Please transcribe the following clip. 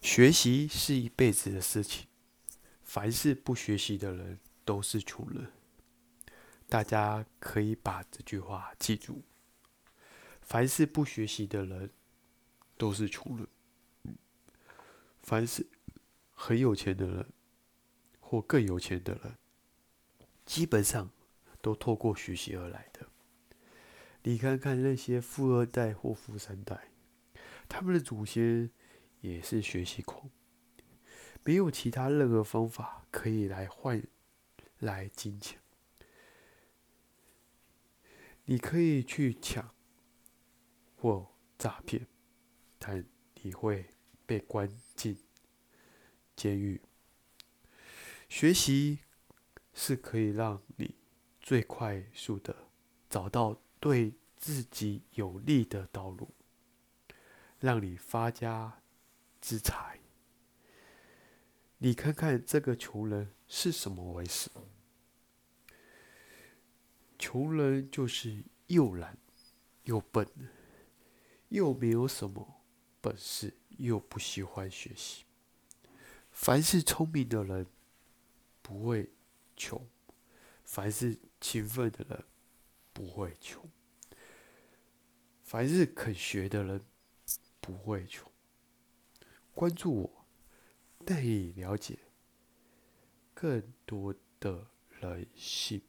学习是一辈子的事情，凡是不学习的人都是穷人。大家可以把这句话记住：凡是不学习的人都是穷人。凡是很有钱的人或更有钱的人，基本上都透过学习而来的。你看看那些富二代或富三代，他们的祖先也是学习狂，没有其他任何方法可以来换来金钱。你可以去抢或诈骗，但你会被关进监狱。学习是可以让你最快速的找到对自己有利的道路，让你发家之财。你看看这个穷人是什么回事？穷人就是又懒又笨，又没有什么本事，又不喜欢学习。凡是聪明的人不会穷，凡是勤奋的人不会穷，凡是肯学的人不会穷。关注我，带你了解更多的人性。